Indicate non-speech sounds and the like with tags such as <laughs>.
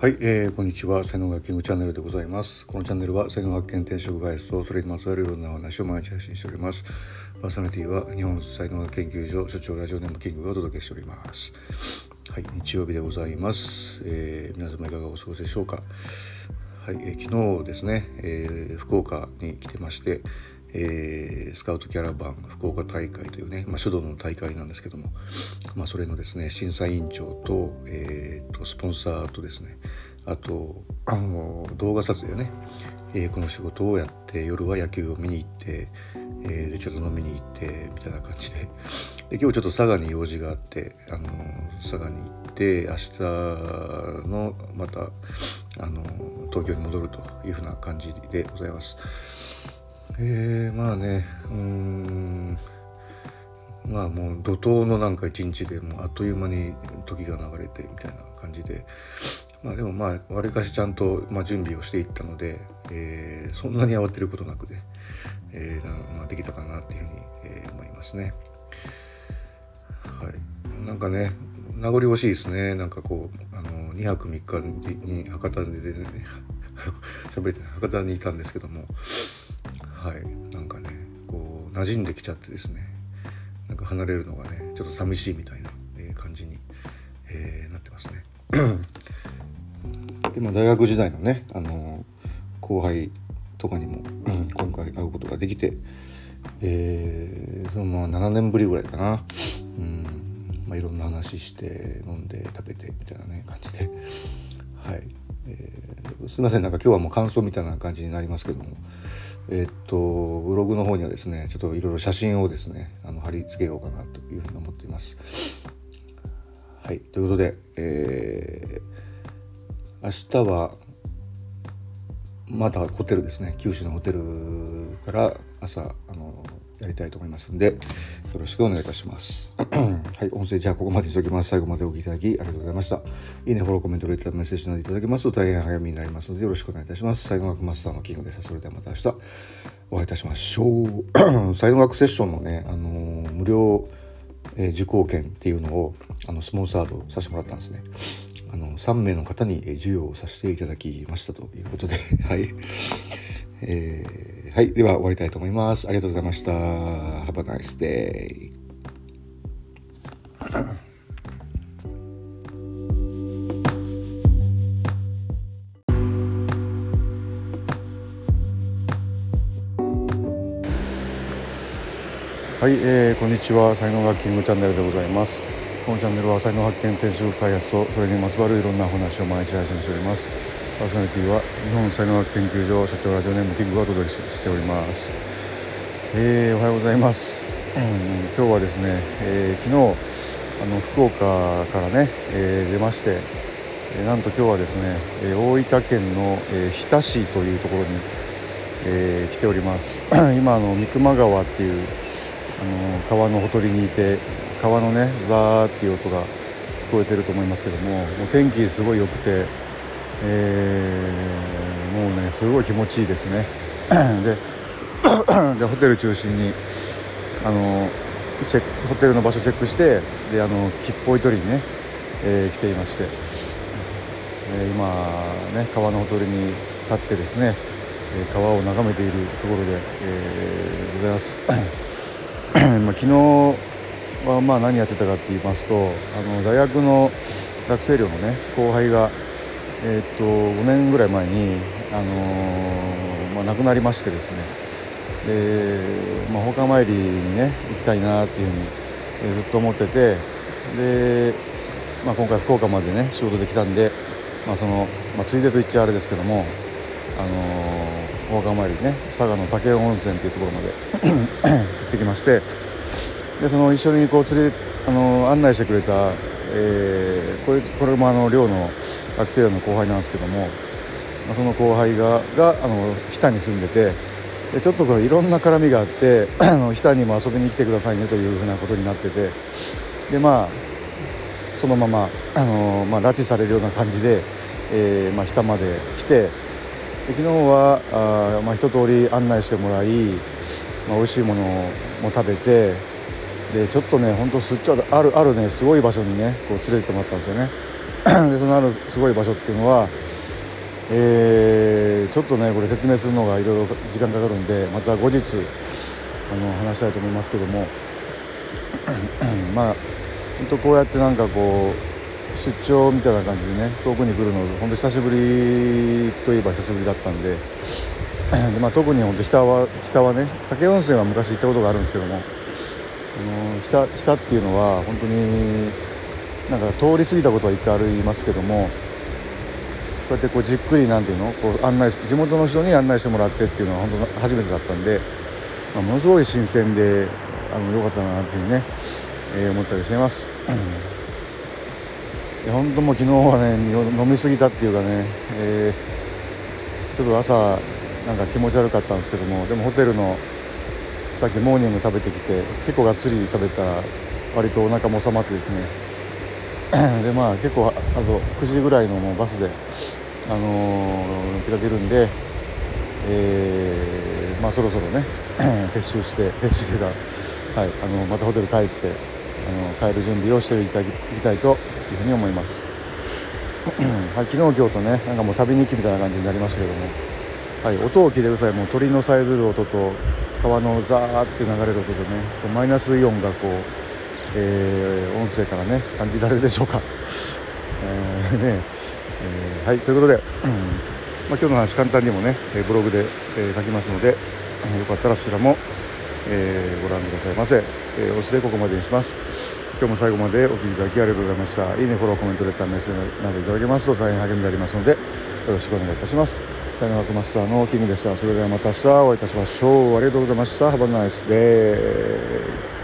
はい、えー、こんにちは。才能学キングチャンネルでございます。このチャンネルは才能学研転職開発とそれにまつわるいろんな話を毎日配信しております。パーソナリティは日本才能学研究所所長ラジオネームキングがお届けしております。はい日曜日でございます、えー、皆様いかがお過ごしでしょうか。はい、えー昨日ですね、えー福岡に来てましてえースカウトキャラバン福岡大会というね、まあ、書道の大会なんですけども、まあ、それのですね審査委員長と,、えーとスポンサーとですねあとあの動画撮影ね、えーこの仕事をやって夜は野球を見に行って、えーでちょっと飲みに行ってみたいな感じでで今日ちょっと佐賀に用事があってあの佐賀に行って明日のまたあの東京に戻るというふうな感じでございます。えー、まあねうん。まあもう怒涛のなんか一日でもうあっという間に時が流れてみたいな感じで。まあでもまあわりかしちゃんと、まあ、準備をしていったので、えーそんなに慌てることなくね、えーまあ、できたかなっていうふうに、えー思いますね。はい、なんかね名残惜しいですね。なんかこうあの2泊3日に博多でね <laughs> 喋れて博多にいたんですけども。はい。なんかねこう馴染んできちゃってですね。なんか離れるのがねちょっと寂しいみたいな、感じに、えーなってますね。<clears throat> 今大学時代のねあの後輩とかにも、今回会うことができて、えーそのまあ7年ぶりぐらいかな、うんまあ、いろんな話して飲んで食べてみたいなね感じで。はい、えーすいませんなんか今日はもう感想みたいな感じになりますけどもえーっとブログの方にはですねちょっといろいろ写真をですねあの貼り付けようかなというふうに思っています。はいということで、えー明日はまたホテルですね九州のホテルから朝あのやりたいと思いますんでよろしくお願いいたします。<clears throat> はい音声じゃあここまでにしておきます。最後までお聞きいただきありがとうございました。いいねフォローコメントレターメッセージなどいただけますと大変励みになりますのでよろしくお願いいたします。才能学マスターのキングです。それではまた明日お会いいたしましょう。才能学セッションのねあのー無料えー受講券っていうのをあのスポンサードさせてもらったんですね。あの3名の方にえ授与をさせていただきましたということで、<laughs> はい、えーはい、では終わりたいと思います。ありがとうございました。Have a nice day. <coughs> はい、えーこんにちは才能学キングチャンネルでございますこのチャンネルは才能発見転職開発とそれにまつわるいろんな話を毎日配信しております。パーソナリティは日本才能学研究所社長ラジオネームキングがお届けしております。えーおはようございます、うん、今日はですね、えー昨日あの福岡からね、えー出ましてえーなんと今日はですね、えー大分県の、えー日田市というところに、えー来ております。<clears throat> 今あの三熊川っていうあの川のほとりにいて川のねザーっていう音が聞こえてると思いますけどももう天気すごい良くて、えーもうねすごい気持ちいいですね <coughs> で <coughs> でホテル中心にあのチェックホテルの場所チェックしてであの吉報取りにね、えー来ていまして、えー今ね川のほとりに立ってですね、川を眺めているところで、えーございます。<coughs> まあ、昨日はまあ何やってたかって言いますとあの大学の学生寮のね後輩が、えーっと5年ぐらい前に、あのまあ、亡くなりましてですね。で、まあ、墓参りにね行きたいなっていうふうに、えずっと思っててで、まあ、今回福岡までね仕事で来たんで、まあそのまあ、ついでと言っちゃあれですけども、あのーお墓参りね佐賀の武雄温泉っていうところまで <coughs> 行ってきましてでその一緒にこう連れあの案内してくれた、えーこいつこれもあの寮の学生寮の後輩なんですけども、まあ、その後輩ががあの日田に住んでてでちょっとこれいろんな絡みがあって <clears throat> あの日田にも遊びに来てくださいねというふうなことになっててでまあそのままあの、まあ、拉致されるような感じで、えーまあ、日田まで来てで昨日はあ、まあ、一通り案内してもらい、まあ、美味しいものも食べてでちょっとねほんとすっちょあるあるねすごい場所にねこう連れてってもらったんですよね。<clears throat> でそのあるすごい場所っていうのは、えー、ちょっとねこれ説明するのがいろいろ時間かかるんでまた後日あの話したいと思いますけども。<clears throat> まあ本当こうやってなんかこう出張みたいな感じでね遠くに来るの本当久しぶりといえば久しぶりだったんで、<clears throat> まあ、特に本当日田は日田はね武雄温泉は昔行ったことがあるんですけども。の日田日田っていうのは本当になんか通り過ぎたことは1回ありますけどもこうやってこうじっくりなんていうのこう案内地元の人に案内してもらってっていうのは本当初めてだったんで、まあ、ものすごい新鮮であの良かったなっていうね、えー、思ったりしています。<clears throat> いや本当もう昨日はね飲み過ぎたっていうかね、えー、ちょっと朝なんか気持ち悪かったんですけどもでもホテルのさっきモーニング食べてきて結構がっつり食べたら割とお腹も収まってですね <clears throat> でまあ結構あと9時ぐらいのもうバスで、あのー、出かけるんで、えー、まあそろそろね <clears throat> 撤収して撤収してた、はい、あのまたホテル帰ってあの帰る準備をしていきたいたいというふうに思います。<clears throat> はい、昨日今日とねなんかもう旅日記みたいな感じになりましたけども、はい、音を聞いてくださいもう鳥のさえずる音と川のザーって流れる音でねマイナスイオンがこうえー、音声からね感じられるでしょうか。<laughs> えー、ね。えー、はいということで、うん。まあ、今日の話簡単にもねブログで、えー、書きますので、よかったらそちらも、えー、ご覧くださいませ、えー、押してここまでにします。今日も最後までお聴きいただきありがとうございました。いいねフォローコメントレターメッセージなどいただけますと大変励みでありますのでよろしくお願いいたします。さよならクマスターのキングでしたそれではまた明日お会いいたしましょう。ありがとうございました。Have a nice day